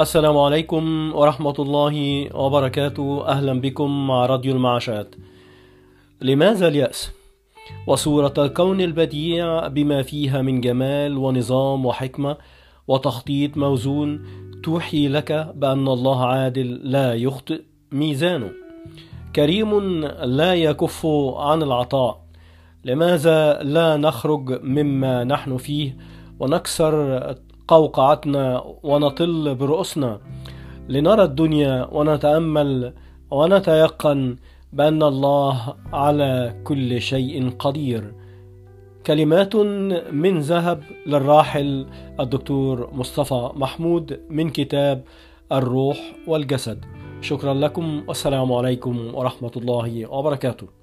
السلام عليكم ورحمة الله وبركاته. أهلا بكم مع راديو المعاشات. لماذا اليأس؟ وصورة الكون البديع بما فيها من جمال ونظام وحكمة وتخطيط موزون توحي لك بأن الله عادل لا يخطئ ميزانه. كريم لا يكف عن العطاء. لماذا لا نخرج مما نحن فيه ونكسر قوقعتنا ونطل برؤوسنا. لنرى الدنيا ونتأمل ونتيقن بأن الله على كل شيء قدير. كلمات من ذهب للراحل الدكتور مصطفى محمود من كتاب الروح والجسد. شكرا لكم والسلام عليكم ورحمة الله وبركاته.